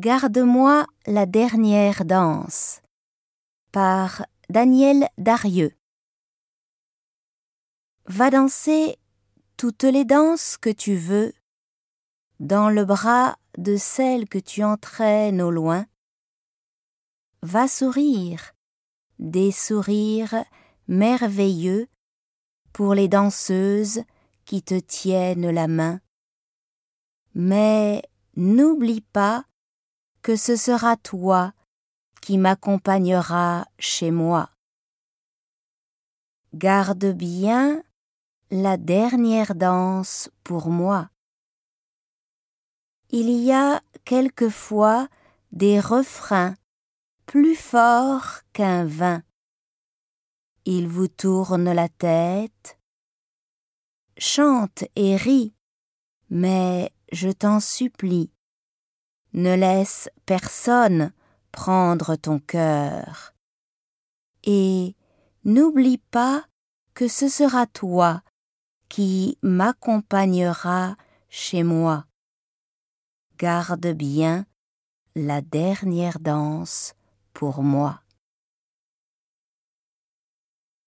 Garde-moi la dernière danse par Daniel Darieux. Va danser toutes les danses que tu veux dans le bras de celle que tu entraînes au loin. Va sourire des sourires merveilleux pour les danseuses qui te tiennent la main. Mais n'oublie pas ce sera toi qui m'accompagneras chez moi. Garde bien la dernière danse pour moi. Il y a quelquefois des refrains plus forts qu'un vin. Ils vous tournent la tête. Chante et ris, mais je t'en supplie, ne laisse personne prendre ton cœur. Et n'oublie pas que ce sera toi qui m'accompagneras chez moi. Garde bien la dernière danse pour moi.